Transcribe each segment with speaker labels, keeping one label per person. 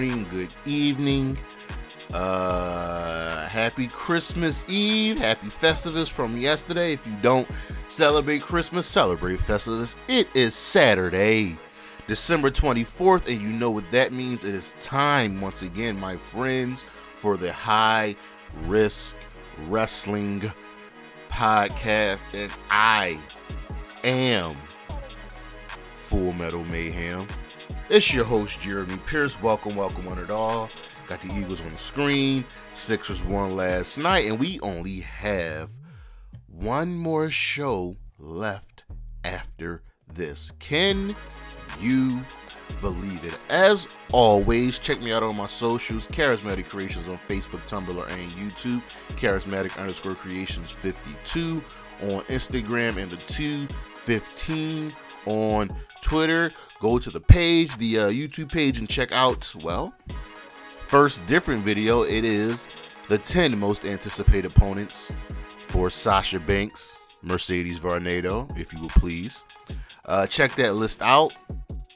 Speaker 1: good morning, good evening. Uh, happy Christmas Eve, happy Festivus from yesterday. If you don't celebrate Christmas, celebrate Festivus. It is Saturday, December 24th, and you know what that means. It is time, once again, my friends, for the High Risk Wrestling Podcast, and I am Full Metal Mayhem. It's your host, Jeremy Pierce. Welcome, welcome, one and all. Got the Eagles on the screen. Sixers won last night, and we only have one more show left after this. Can you believe it? As always, check me out on my socials, Charismatic Creations on Facebook, Tumblr, and YouTube. Charismatic underscore Creations 52 on Instagram and the 215 on Twitter. Go to the page, the uh, YouTube page, and check out, well, first different video. It is the 10 most anticipated opponents for Sasha Banks, Mercedes Varnado, if you will please. Uh, check that list out.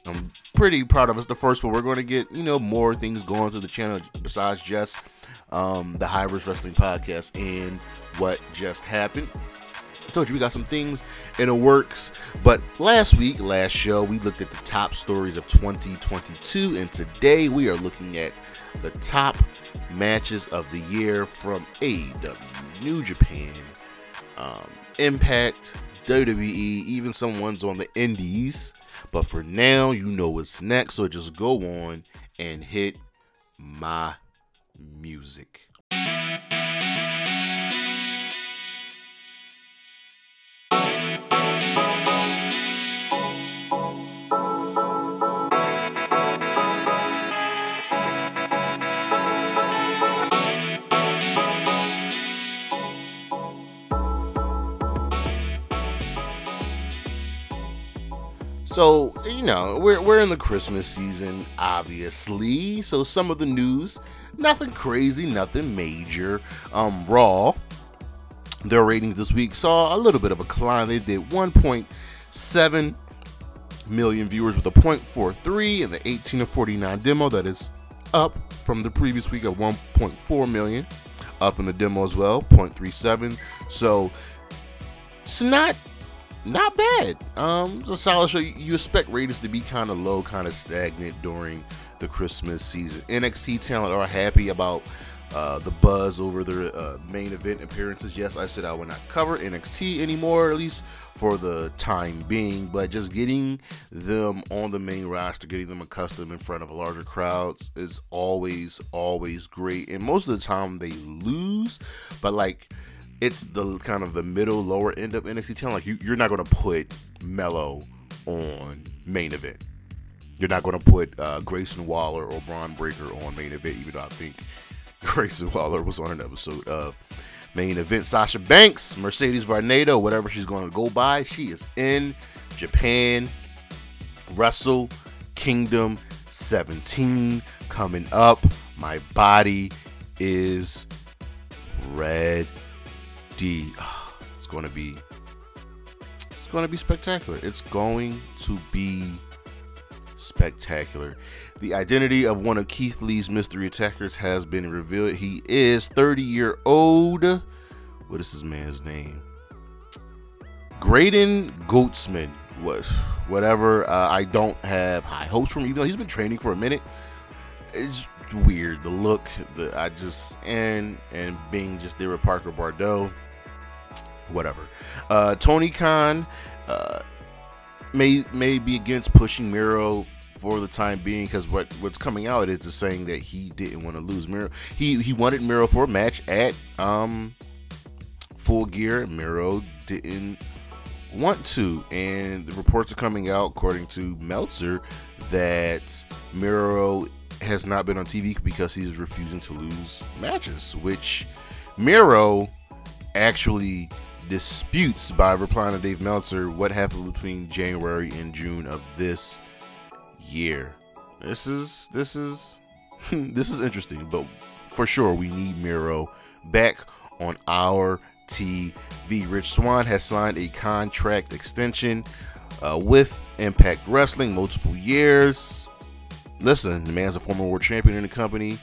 Speaker 1: I'm pretty proud of us. The first one, we're going to get, you know, more things going to the channel besides just um, the High Risk Wrestling Podcast and what just happened. I told you we got some things in the works. But last week, last show, we looked at the top stories of 2022, and today we are looking at the top matches of the year from AEW, New Japan, um, Impact, WWE, even some ones on the Indies. But for now, you know what's next, so just go on and hit my music. So, you know, we're, we're in the Christmas season, obviously. So, some of the news, nothing crazy, nothing major. Um, Raw, their ratings this week saw a little bit of a climb. They did 1.7 million viewers with a 0.43 in the 18 to 49 demo. That is up from the previous week of 1.4 million. Up in the demo as well, 0.37. So, it's not not bad. Um, it's a solid show. You expect ratings to be kind of low, kind of stagnant during the Christmas season. NXT talent are happy about uh, the buzz over their uh, main event appearances. Yes, I said I would not cover NXT anymore, at least for the time being, but just getting them on the main roster, getting them accustomed in front of larger crowds is always, always great. And most of the time they lose, but like it's the kind of the middle lower end of NXT talent. Like you, you're not to put Mello on main event. You're not to put uh, Grayson Waller or Bron Breakker on main event, even though I think Grayson Waller was on an episode of main event. Sasha Banks, Mercedes Varnado, whatever she's to go by, she is in Japan. Wrestle Kingdom 17 coming up. My body is red D. It's going to be it's going to be spectacular. It's going to be spectacular. The identity of one of Keith Lee's mystery attackers has been revealed. He is 30 year old. What is this man's name? Graydon Goatsman was whatever. Uh, I don't have high hopes from him, even though he's been training for a minute. It's weird. The look, the I just and and being just there with Parker Boudreaux whatever. Uh, Tony Khan uh, may may be against pushing Miro for the time being because what what's coming out is just saying that he didn't want to lose Miro. He he wanted Miro for a match at um Full Gear. Miro didn't want to, and the reports are coming out according to Meltzer that Miro has not been on TV because he's refusing to lose matches, which Miro actually disputes by replying to Dave Meltzer what happened between January and June of this year. This is this is this is interesting, but for sure we need Miro back on our TV. Rich Swann has signed a contract extension uh, with Impact Wrestling, multiple years. listen, the man's a former world champion in the company.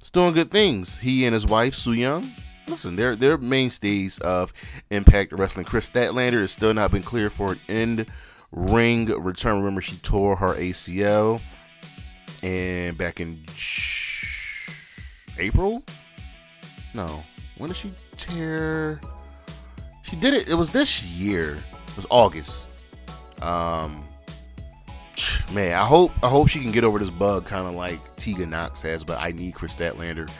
Speaker 1: He's doing good things. He and his wife, Su Yung, listen, they're they're mainstays of Impact Wrestling. Kris Statlander has still not been cleared for an end ring return. Remember, she tore her ACL and back in April. No, when did she tear? She did it. It was this year. It was August. Um, man, I hope I hope she can get over this bug, kind of like Tegan Nox has. But I need Kris Statlander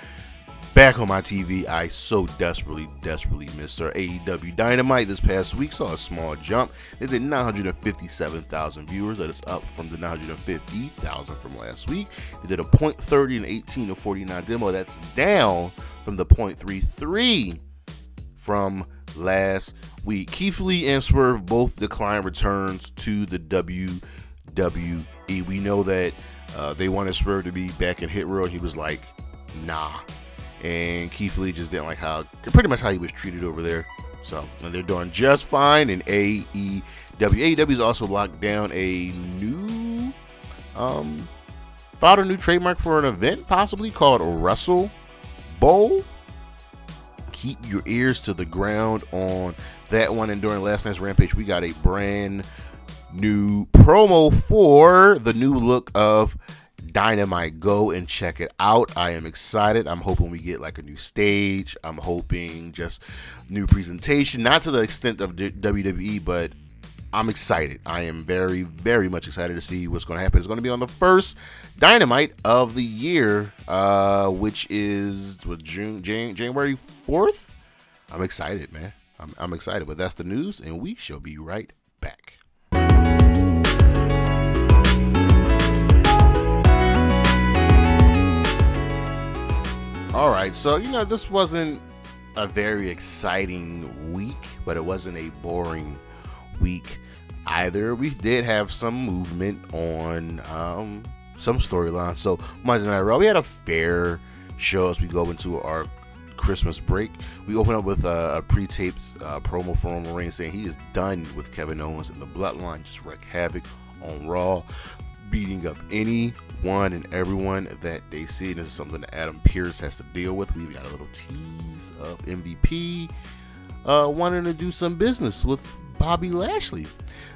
Speaker 1: back on my TV. I so desperately, desperately missed her. AEW Dynamite this past week saw a small jump. They did 957,000 viewers. That is up from the 950,000 from last week. They did a .30 and 18 to 49 demo. That's down from the .33 from last week. Keith Lee and Swerve both declined returns to the WWE. We know that uh, they wanted Swerve to be back in Hit Row. He was like, nah and Keith Lee just didn't like how pretty much how he was treated over there. So they're doing just fine in AEW. AEW's also locked down a new um filed a new trademark for an event possibly called Wrestle Bowl. Keep your ears to the ground on that one. And during last night's Rampage, we got a brand new promo for the new look of Dynamite. Go and check it out. I am excited. I'm hoping we get like a new stage. I'm hoping just new presentation, not to the extent of WWE, but I'm excited. I am very, very much excited to see what's going to happen. It's going to be on the first Dynamite of the year, uh, which is what June, Jan- January 4th. I'm excited, man. I'm, I'm excited. But that's the news, and we shall be right back. All right, so you know this wasn't a very exciting week, but it wasn't a boring week either. We did have some movement on um, some storylines. So Monday Night Raw, we had a fair show as we go into our Christmas break. We open up with a, a pre-taped uh, promo from Roman Reigns saying he is done with Kevin Owens and the Bloodline, just wreak havoc on Raw beating up anyone and everyone that they see. This is something that Adam Pearce has to deal with. We've got a little tease of MVP uh, wanting to do some business with Bobby Lashley.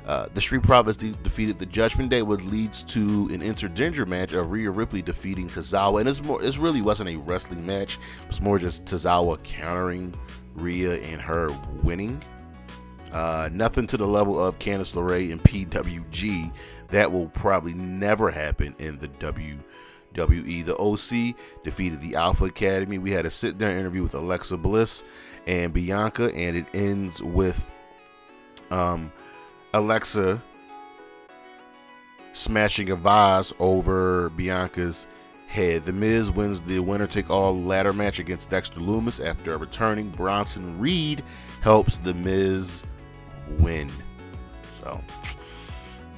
Speaker 1: Uh, the Street Profits de- defeated the Judgment Day, which leads to an intergender match of Rhea Ripley defeating Tozawa. And it's more, it really wasn't a wrestling match. It was more just Tozawa countering Rhea and her winning. Uh, nothing to the level of Candice LeRae and PWG that will probably never happen in the WWE. The OC defeated the Alpha Academy. We had a sit down interview with Alexa Bliss and Bianca, and it ends with um, Alexa smashing a vase over Bianca's head. The Miz wins the winner take all ladder match against Dexter Lumis after returning. Bronson Reed helps The Miz win. So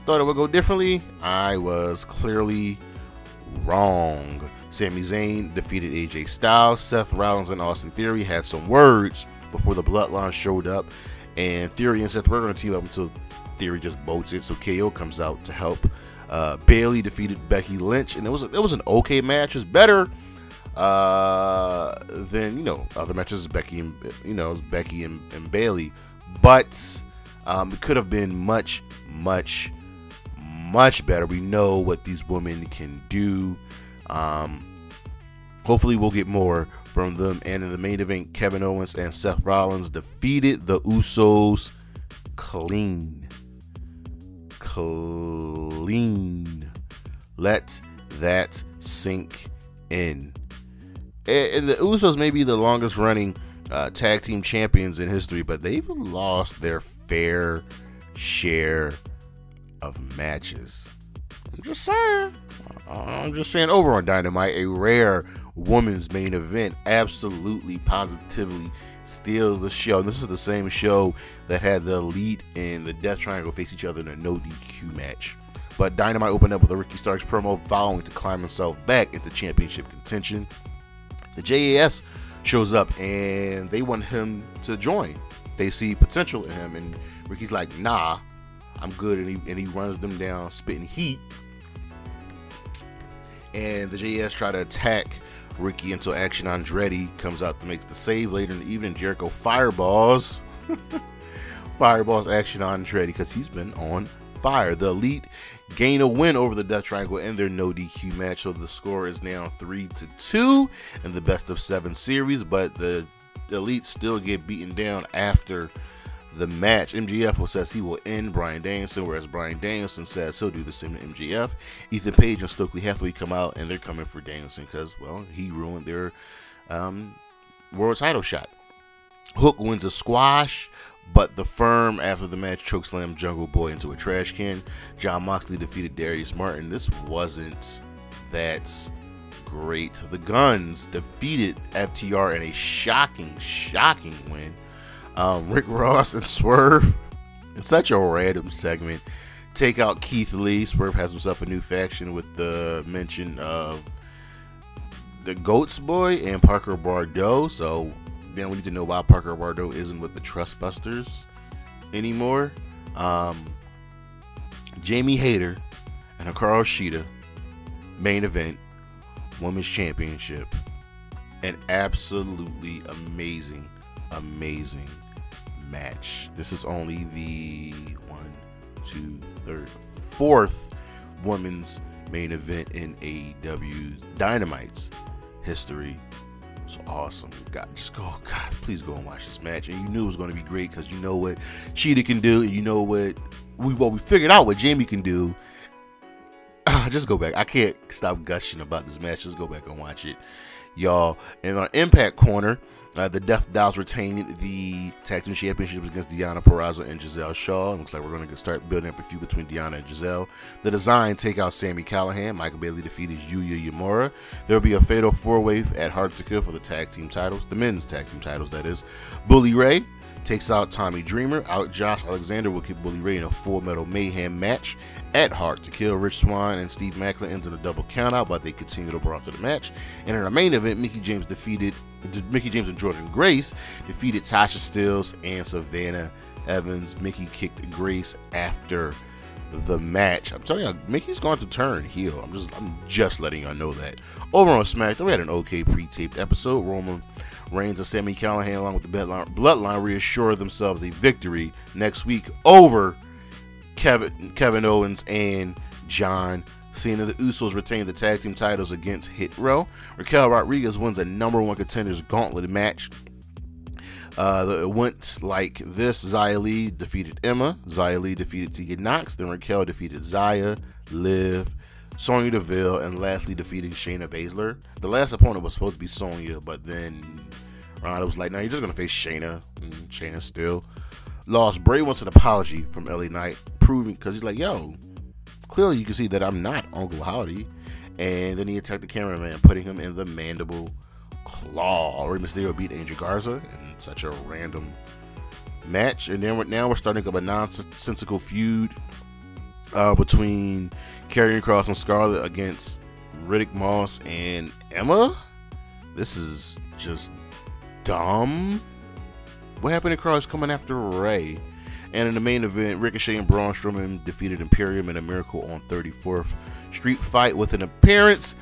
Speaker 1: thought it would go differently. I was clearly wrong. Sami Zayn defeated AJ Styles. Seth Rollins and Austin Theory had some words before the Bloodline showed up, and Theory and Seth were going to team up until Theory just bolts it. So KO comes out to help. Uh, Bayley defeated Becky Lynch, and it was it was an okay match. It's better uh, than you know other matches. Becky and you know Becky and, and Bayley, but um, it could have been much much much better. We know what these women can do. Um, hopefully, we'll get more from them. And in the main event, Kevin Owens and Seth Rollins defeated the Usos clean. Clean. Let that sink in. And the Usos may be the longest running uh, tag team champions in history, but they've lost their fair share of matches. I'm just saying. I'm just saying over on Dynamite, a rare women's main event absolutely positively steals the show. This is the same show that had the Elite and the Death Triangle face each other in a no DQ match. But Dynamite opened up with a Ricky Starks promo vowing to climb himself back into championship contention. The JAS shows up and they want him to join. They see potential in him, and Ricky's like, nah, I'm good, and he and he runs them down, spitting heat. And the JS try to attack Ricky until Action Andretti comes out to make the save later in the evening. Jericho fireballs. fireballs Action Andretti because he's been on fire. The Elite gain a win over the Death Triangle in their no DQ match, so the score is now three to two in the best of seven series. But the Elite still get beaten down after the match. MJF says he will end Bryan Danielson, whereas Bryan Danielson says he'll do the same to MJF. Ethan Page and Stokely Hathaway come out and they're coming for Danielson because, well, he ruined their um, world title shot. Hook wins a squash, but the firm after the match chokeslam Jungle Boy into a trash can. Jon Moxley defeated Darius Martin. This wasn't that great. The Guns defeated FTR in a shocking, shocking win. Um, Rick Ross and Swerve in such a random segment take out Keith Lee. Swerve has himself a new faction with the mention of the Goats Boy and Parker Boudreaux. So then we need to know why Parker Boudreaux isn't with the Trustbusters anymore. Um, Jamie Hayter and Hikaru Shida main event women's championship. An absolutely amazing, amazing match. This is only the one, two, third, fourth women's main event in AEW Dynamite's history. It's awesome. God, just go, God, please go and watch this match. And you knew it was going to be great because you know what Shida can do, and you know what we well we figured out what Jamie can do. just go back. I can't stop gushing about this match. Just go back and watch it y'all. In our Impact Corner, uh, the Death Dolls retain the tag team championships against Deonna Purrazzo and Giselle Shaw. Looks like we're going to start building up a feud between Deonna and Giselle. The Design take out Sami Callihan. Michael Bailey defeated Yuya Uemura. There will be a fatal four way at Hard to Kill for the tag team titles, the men's tag team titles, that is. Bully Ray takes out Tommy Dreamer. Out Josh Alexander will keep Bully Ray in a full metal mayhem match at Hard to Kill. Rich Swann and Steve Maclin ends in a double countout, but they continue to brawl to the match. And in the main event, Mickie James defeated Mickie James and Jordynne Grace defeated Tasha Steelz and Savannah Evans. Mickie kicked Grace after the match. I'm telling you, Mickie's going to turn heel. I'm just I'm just letting y'all know that. Over on SmackDown, we had an okay pre-taped episode. Roman Reigns and Sammy Callahan, along with the Bloodline, reassure themselves a victory next week over Kevin Kevin Owens and John Cena. The Usos retain the tag team titles against Hit Row. Raquel Rodriguez wins a number one contenders gauntlet match. Uh, it went like this: Xia Li defeated Emma, Xia Li defeated Tegan Nox, then Raquel defeated Xia, Liv, Sonya Deville, and lastly defeating Shayna Baszler. The last opponent was supposed to be Sonya, but then Ronda was like, "No, you're just gonna face Shayna." And Shayna still lost. Bray wants an apology from LA Knight, proving because he's like, "Yo, clearly you can see that I'm not Uncle Howdy." And then he attacked the cameraman, putting him in the mandible claw. Rey Mysterio beat Angel Garza in such a random match. And then we're, now we're starting up a nonsensical feud uh, between Karrion Cross and Scarlett against Riddick Moss and Emma. This is just dumb. What happened to Cross coming after Rey? And in the main event, Ricochet and Braun Strowman defeated Imperium in a Miracle on 34th Street fight with an appearance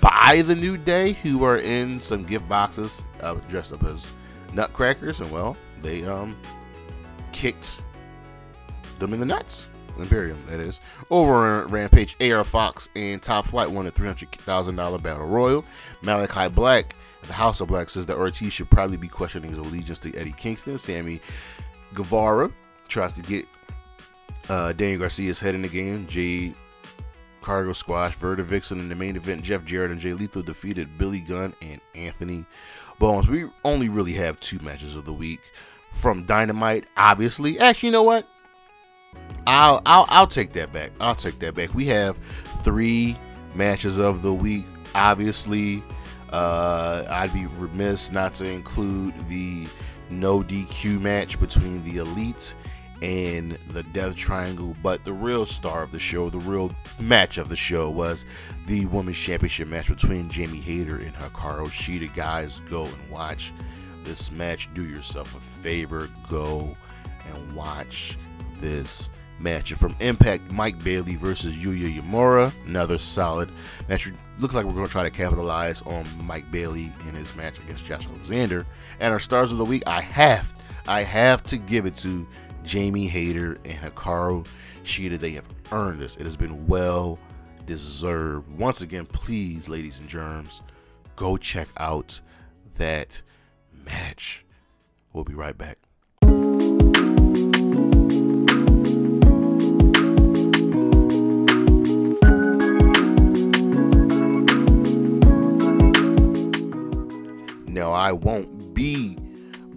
Speaker 1: by the New Day, who are in some gift boxes uh, dressed up as nutcrackers, and well, they um kicked them in the nuts. Imperium, that is. Over on Rampage, AR Fox and Top Flight won a $300,000 battle royal. Malakai Black, the House of Black, says that Ortiz should probably be questioning his allegiance to Eddie Kingston. Sammy Guevara tries to get uh, Daniel Garcia's head in the game. Jade Cargill Squash, Vertvixen in the main event. Jeff Jarrett and Jay Lethal defeated Billy Gunn and Anthony Bowens. We only really have two matches of the week from Dynamite, obviously. Actually, you know what? I'll I'll I'll take that back. I'll take that back. We have three matches of the week. Obviously, uh, I'd be remiss not to include the no DQ match between the Elite and the Death Triangle. But the real star of the show, the real match of the show, was the Women's Championship match between Jamie Hayter and Hikaru Shida. Guys, go and watch this match. Do yourself a favor. Go and watch this match. And from Impact, Mike Bailey versus Yuya Uemura, another solid match. Looks like we're going to try to capitalize on Mike Bailey in his match against Josh Alexander. And our stars of the week, I have, I have to give it to Jamie Hayter and Hikaru Shida. They have earned this. It has been well deserved. Once again, please, ladies and germs, go check out that match. We'll be right back. I won't be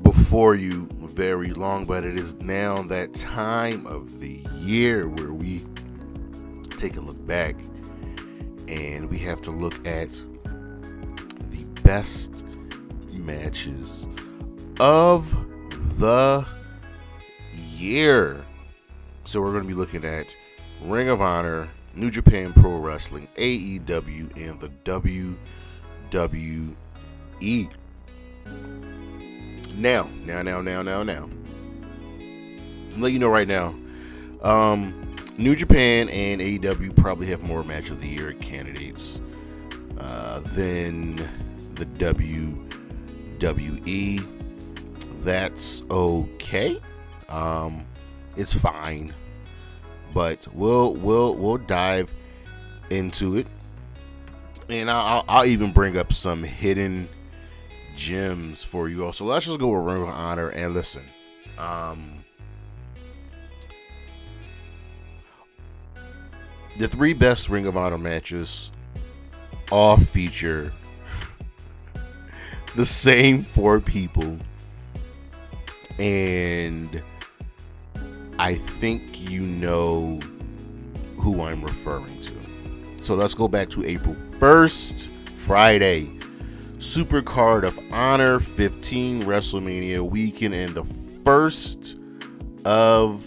Speaker 1: before you very long, but it is now that time of the year where we take a look back and we have to look at the best matches of the year. So we're going to be looking at Ring of Honor, New Japan Pro Wrestling, AEW, and the WWE. Now, now, now, now, now, now. Let you know right now. Um, New Japan and AEW probably have more match of the year candidates uh, than the WWE. That's okay. Um, it's fine, but we'll we'll we'll dive into it, and I'll, I'll even bring up some hidden gems for you all. So let's just go with Ring of Honor and listen. Um, the three best Ring of Honor matches all feature the same four people. And I think you know who I'm referring to. So let's go back to April 1st, Friday. Super Card of Honor 15 WrestleMania weekend and the first of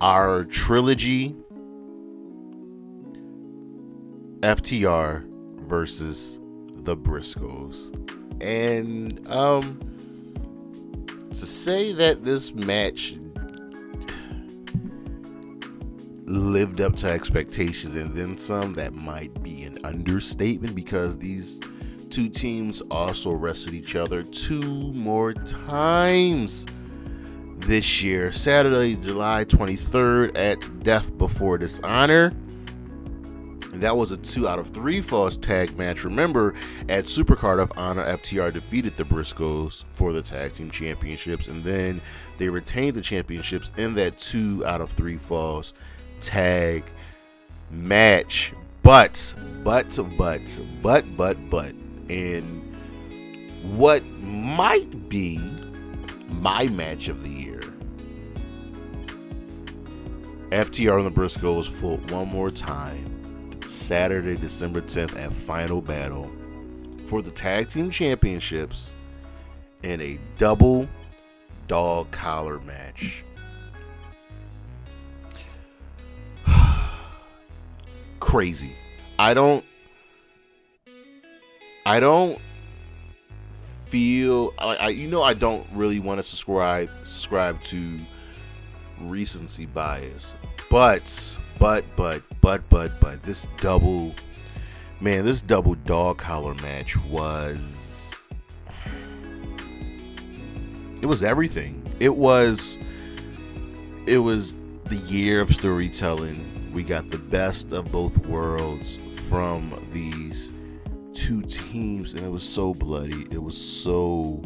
Speaker 1: our trilogy FTR versus the Briscoes. And um to say that this match lived up to expectations and then some that might be an understatement because these two teams also wrestled each other two more times this year. Saturday, July 23rd at Death Before Dishonor. And that was a two out of three falls tag match. Remember, at Supercard of Honor, FTR defeated the Briscoes for the tag team championships, and then they retained the championships in that two out of three falls tag match. But, but, but, but, but, but, and what might be my match of the year. FTR and the Briscoes fought one more time Saturday, December 10th at Final Battle for the Tag Team Championships in a double dog collar match. Crazy. I don't I don't feel I, I you know I don't really want to subscribe subscribe to recency bias. But but but but but but this double man, this double dog collar match was it was everything. It was it was the year of storytelling. We got the best of both worlds from these two teams and it was so bloody. It was so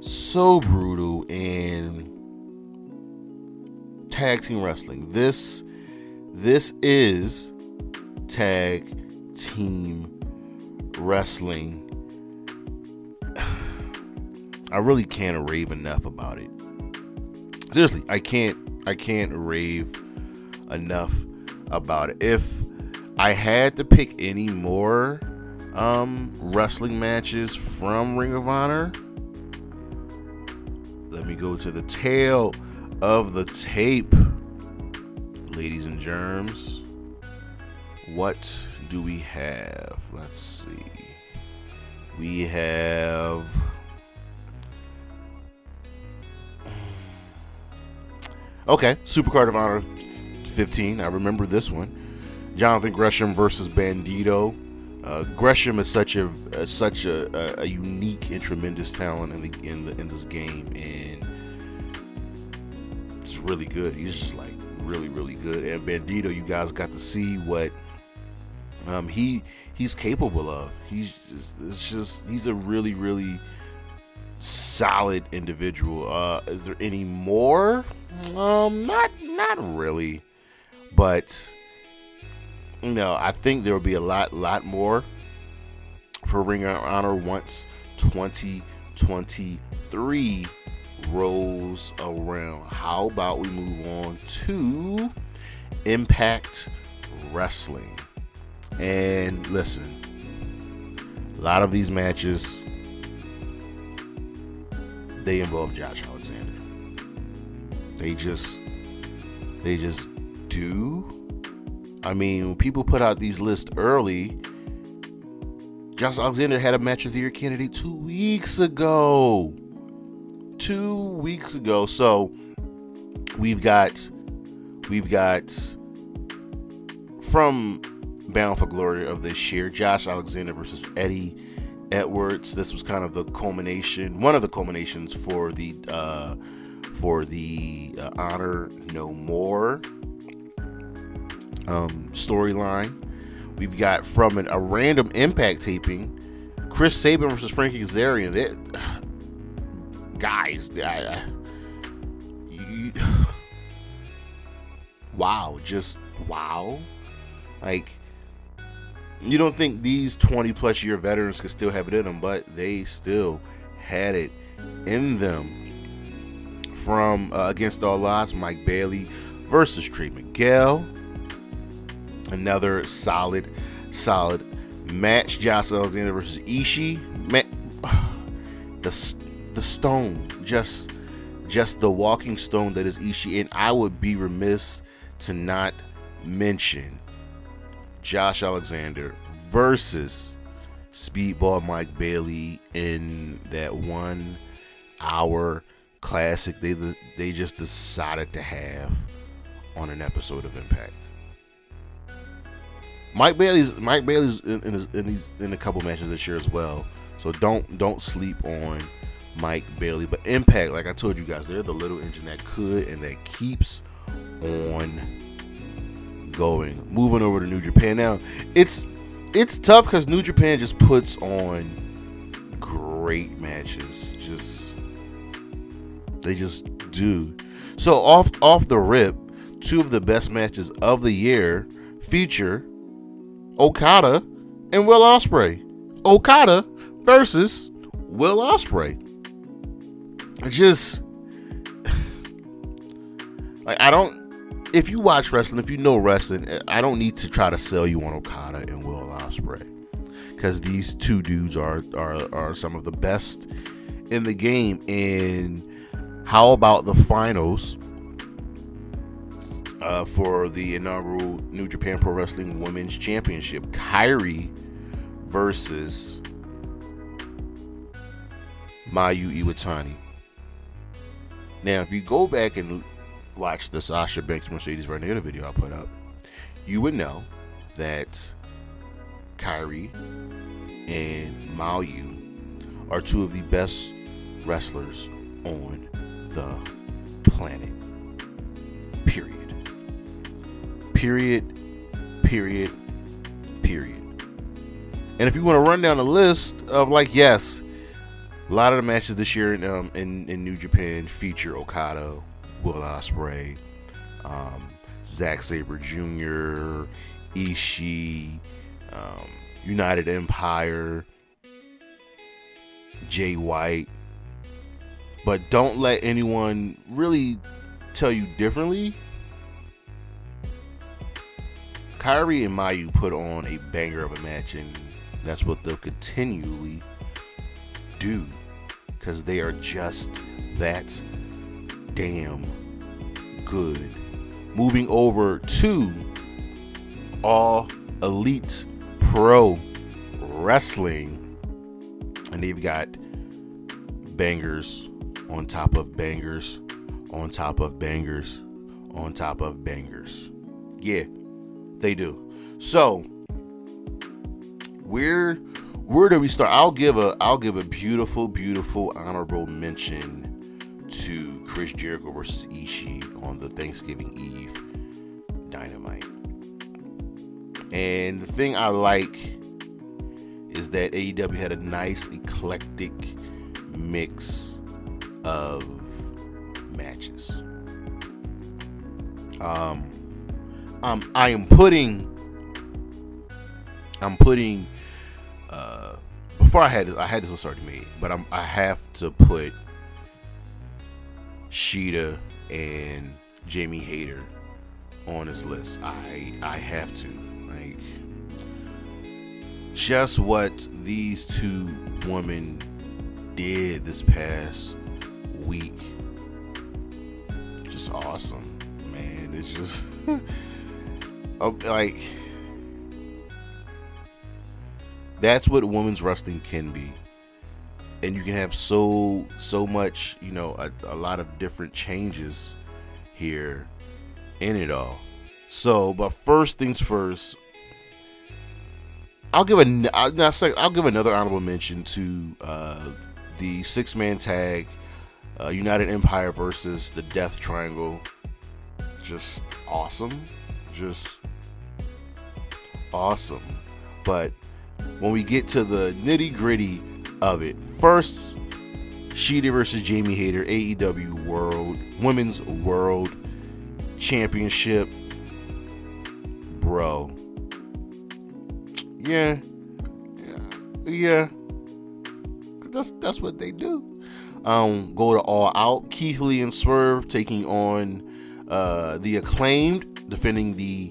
Speaker 1: so brutal and tag team wrestling. This this is tag team wrestling. I really can't rave enough about it. Seriously, I can't I can't rave enough about it. If I had to pick any more um, wrestling matches from Ring of Honor, let me go to the tail of the tape ladies and germs. What do we have? Let's see. We have. Okay, Supercard of Honor 15. I remember this one. Jonathan Gresham versus Bandito. Uh, Gresham is such a uh, such a, a, a, unique and tremendous talent in the in the in this game, and it's really good. He's just like really really good. And Bandito, you guys got to see what um, he he's capable of. He's just, it's just he's a really really solid individual. Uh, is there any more? Um, not not really, but no, I think there will be a lot lot more for Ring of Honor once 2023 rolls around. How about we move on to Impact Wrestling? And listen, a lot of these matches they involve Josh Alexander. They just they just do. I mean, when people put out these lists early, Josh Alexander had a match with the year candidate two weeks ago. Two weeks ago. So we've got we've got from Bound for Glory of this year, Josh Alexander versus Eddie Edwards. This was kind of the culmination, one of the culminations for the uh, for the uh, Honor No More um, storyline. We've got from an, a random Impact taping, Chris Sabin versus Frankie Kazarian. That guys, I, you, wow, just wow, like you don't think these 20 plus year veterans could still have it in them, but they still had it in them. From uh, Against All Odds, Mike Bailey versus Trey Miguel. Another solid, solid match. Josh Alexander versus Ishii. the the stone, just just the walking stone that is Ishii, and I would be remiss to not mention Josh Alexander versus Speedball Mike Bailey in that one hour classic they they just decided to have on an episode of Impact. Mike Bailey's Mike Bailey's in, in, his, in, these, in a couple matches this year as well, so don't don't sleep on Mike Bailey. But Impact, like I told you guys, they're the little engine that could and that keeps on going. Moving over to New Japan now, it's it's tough because New Japan just puts on great matches. Just they just do. So off off the rip, two of the best matches of the year feature Okada and Will Ospreay. Okada versus Will Ospreay. Just like I don't if you watch wrestling, if you know wrestling, I don't need to try to sell you on Okada and Will Ospreay because these two dudes are, are are some of the best in the game. And how about the finals uh, for the inaugural New Japan Pro Wrestling Women's Championship? Kairi versus Mayu Iwatani. Now, if you go back and watch the Sasha Banks Mercedes Varnado video I put up, you would know that Kairi and Mayu are two of the best wrestlers on the planet. Period. Period. Period. Period. And if you want to run down a list of like, yes, a lot of the matches this year in um, in, in New Japan feature Okada, Will Ospreay, um, Zack Sabre Jr., Ishii, um, United Empire, Jay White. But don't let anyone really tell you differently. Kairi and Mayu put on a banger of a match, and that's what they'll continually do because they are just that damn good. Moving over to All Elite Pro Wrestling. And they've got bangers on top of bangers on top of bangers. on top of bangers. Yeah, they do. So, where where do we start? I'll give a I'll give a beautiful, beautiful honorable mention to Chris Jericho versus Ishii on the Thanksgiving Eve Dynamite. And the thing I like is that AEW had a nice eclectic mix of matches. Um, um, I am putting, I'm putting, uh, before I had this, I had this list already made, but I'm, I have to put Shida and Jamie Hayter on this list. I, I have to, like, just what these two women did this past week. Just awesome, man. It's just oh, like that's what women's wrestling can be. And you can have so so much, you know, a, a lot of different changes here in it all. So, but first things first, I'll give a I'll, say I'll give another honorable mention to uh, the six man tag uh, United Empire versus the Death Triangle. Just awesome, just awesome. But when we get to the nitty gritty of it, first Shida versus Jamie Hayter AEW World Women's World Championship, bro yeah, yeah, yeah. That's that's what they do. Um, go to all out. Keith Lee and Swerve taking on uh, the acclaimed, defending the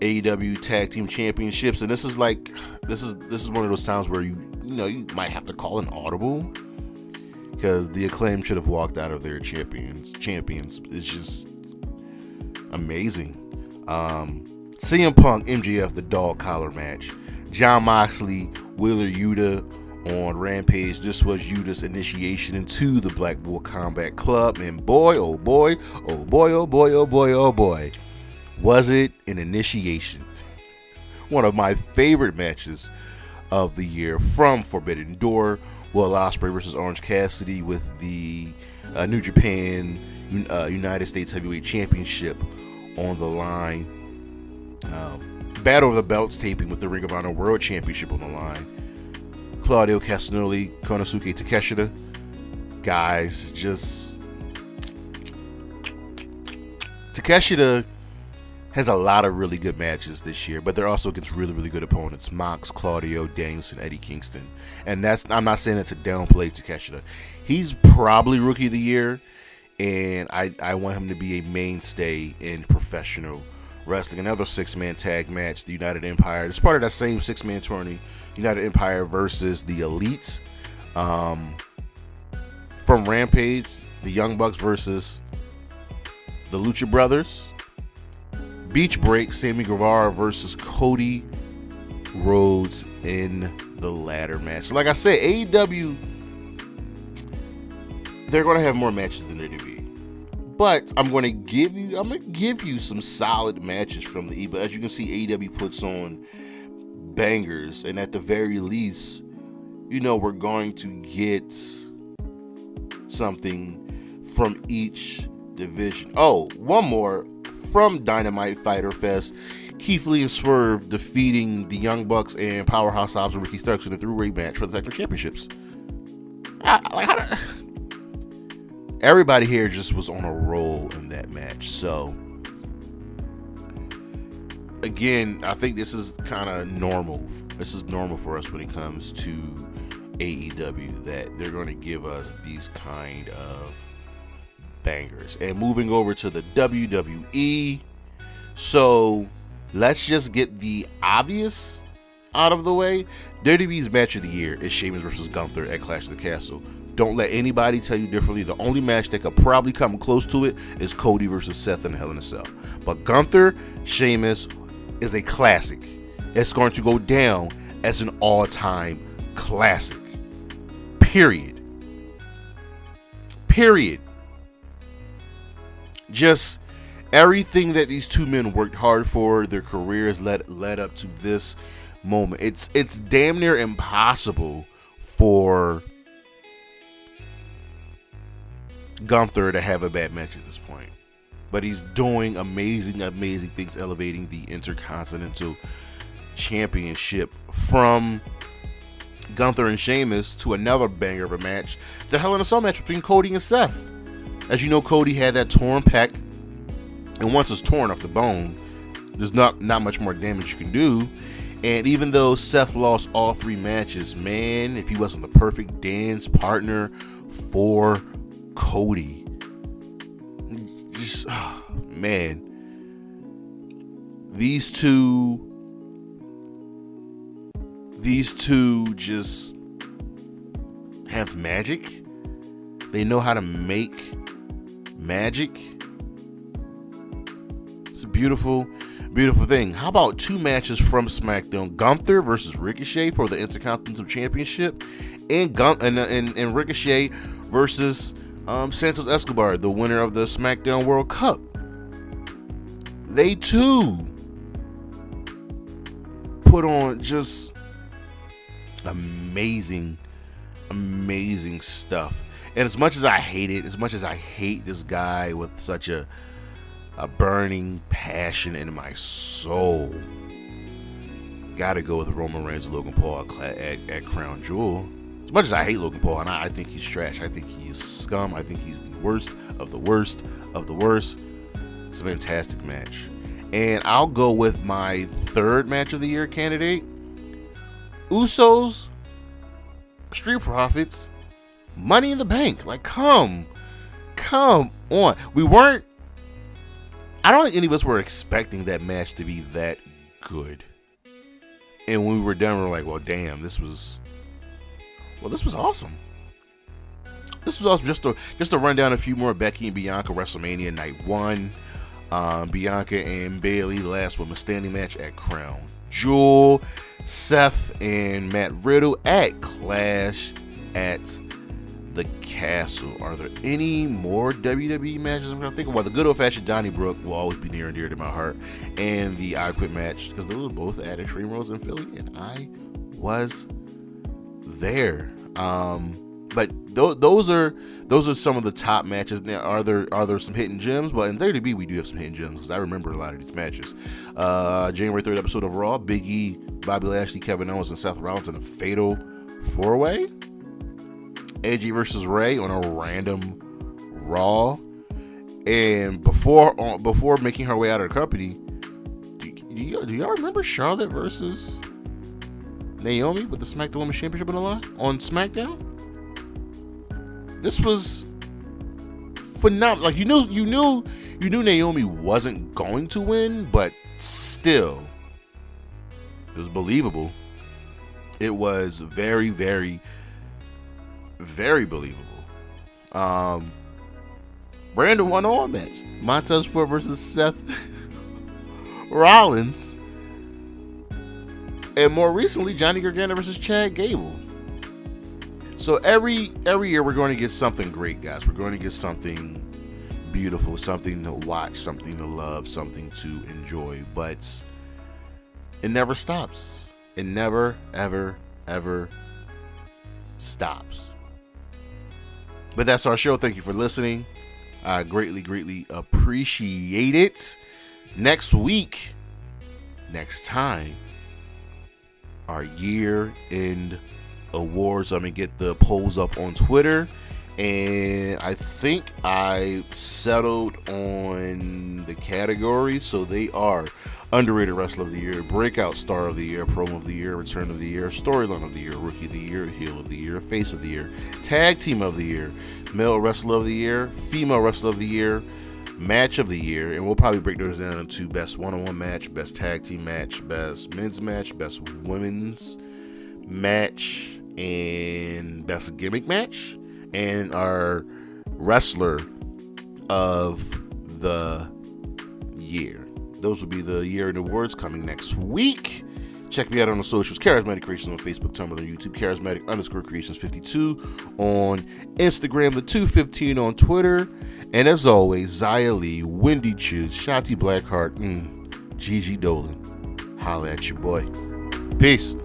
Speaker 1: AEW Tag Team Championships, and this is like this is this is one of those times where you you know you might have to call an audible because the acclaim should have walked out of their champions. Champions, it's just amazing. Um, CM Punk, MJF, the dog collar match. Jon Moxley, Wheeler Yuta on Rampage. This was Yuta's initiation into the Blackpool Combat Club. And boy, oh boy, oh boy, oh boy, oh boy, oh boy, was it an initiation. One of my favorite matches of the year from Forbidden Door. Will Ospreay versus Orange Cassidy with the uh, New Japan uh, United States Heavyweight Championship on the line um, Battle of the Belts taping with the Ring of Honor World Championship on the line. Claudio Castagnoli, Konosuke Takeshita. Guys, just. Takeshita has a lot of really good matches this year, but they're also against really, really good opponents. Mox, Claudio, Danielson, Eddie Kingston. And that's I'm not saying it to downplay Takeshita. He's probably rookie of the year, and I, I want him to be a mainstay in professional wrestling another six man tag match, the United Empire. It's part of that same six man tourney, United Empire versus the Elite. Um, from Rampage, the Young Bucks versus the Lucha Brothers. Beach Break, Sammy Guevara versus Cody Rhodes in the ladder match. Like I said, AEW, they're going to have more matches than WWE. But I'm going to give you I'm going to give you some solid matches from the E. But as you can see, AEW puts on bangers, and at the very least, you know we're going to get something from each division. Oh, one more from Dynamite Fyter Fest. Keith Lee and Swerve defeating the Young Bucks and Powerhouse Hobbs and Ricky Starks in a three-way match for the Tag Championships. I, like, do, everybody here just was on a roll in that match. So again, I think this is kind of normal. This is normal for us when it comes to AEW that they're going to give us these kind of bangers. And moving over to the WWE, so let's just get the obvious out of the way. WWE's match of the year is Sheamus versus Gunther at Clash of the Castle. Don't let anybody tell you differently. The only match that could probably come close to it is Cody versus Seth in Hell in a Cell. But Gunther, Sheamus is a classic. It's going to go down as an all-time classic. Period. Period. Just everything that these two men worked hard for, their careers led led up to this moment. It's it's damn near impossible for Gunther to have a bad match at this point. But he's doing amazing, amazing things, elevating the Intercontinental Championship from Gunther and Sheamus to another banger of a match, the Hell in a Cell match between Cody and Seth. As you know, Cody had that torn pec, and once it's torn off the bone, there's not not much more damage you can do. And even though Seth lost all three matches, man, if he wasn't the perfect dance partner for Cody, just oh, man, these two, these two just have magic. They know how to make magic. It's a beautiful, beautiful thing. How about two matches from SmackDown? Gunther versus Ricochet for the Intercontinental Championship, and Gun- and, and, and Ricochet versus um, Santos Escobar, the winner of the SmackDown World Cup. They too put on just amazing, amazing stuff. And as much as I hate it, as much as I hate this guy with such a a burning passion in my soul, gotta go with Roman Reigns and Logan Paul at, at, Crown Jewel. As much as I hate Logan Paul, and I, I think he's trash, I think he's scum, I think he's the worst of the worst of the worst. It's a fantastic match. And I'll go with my third match of the year candidate Usos, Street Profits, Money in the Bank. Like, come, come on. We weren't, I don't think any of us were expecting that match to be that good. And when we were done, we were like, well, damn, this was, well, this was awesome. This was awesome. Just to just to run down a few more Becky and Bianca WrestleMania Night One. Um, Bianca and Bayley last women's standing match at Crown Jewel. Seth and Matt Riddle at Clash at the Castle. Are there any more WWE matches I'm gonna think about? The good old fashioned Donnybrook will always be near and dear to my heart, and the I Quit match because those were both at Extreme Rules in Philly, and I was there. Um, but th- those are those are some of the top matches. Now, are there are there some hidden gems? Well, in 30B we do have some hidden gems because I remember a lot of these matches. Uh, January third episode of Raw: Big E, Bobby Lashley, Kevin Owens, and Seth Rollins in a fatal four way. AJ versus Rey on a random Raw, and before uh, before making her way out of the company, do, do, you, do y'all remember Charlotte versus Naomi with the SmackDown Women's Championship on the line on SmackDown? This was phenomenal. Like you knew, you knew, you knew Naomi wasn't going to win, but still, it was believable. It was very, very, very believable. Um, random one-on match: Montez Ford versus Seth Rollins, and more recently, Johnny Gargano versus Chad Gable. So every every year we're going to get something great, guys. We're going to get something beautiful, something to watch, something to love, something to enjoy. But it never stops. It never, ever, ever stops. But that's our show. Thank you for listening. I greatly, greatly appreciate it. Next week, next time, our year end awards. I'm gonna get the polls up on Twitter, and I think I settled on the categories. So they are underrated wrestler of the year, breakout star of the year, promo of the year, return of the year, storyline of the year, rookie of the year, heel of the year, face of the year, tag team of the year, male wrestler of the year, female wrestler of the year. Match of the year, and we'll probably break those down into best one-on-one match, best tag team match, best men's match, best women's match, and best gimmick match, and our wrestler of the year. Those will be the year in awards coming next week. Check me out on the socials, Charismatic Creations on Facebook, Tumblr, and YouTube, Charismatic underscore Creations 52 on Instagram, the 215 on Twitter, and as always, Xia Li, Wendy Choo, Shotzi Blackheart, mm, Gigi Dolin. Holla at your boy. Peace.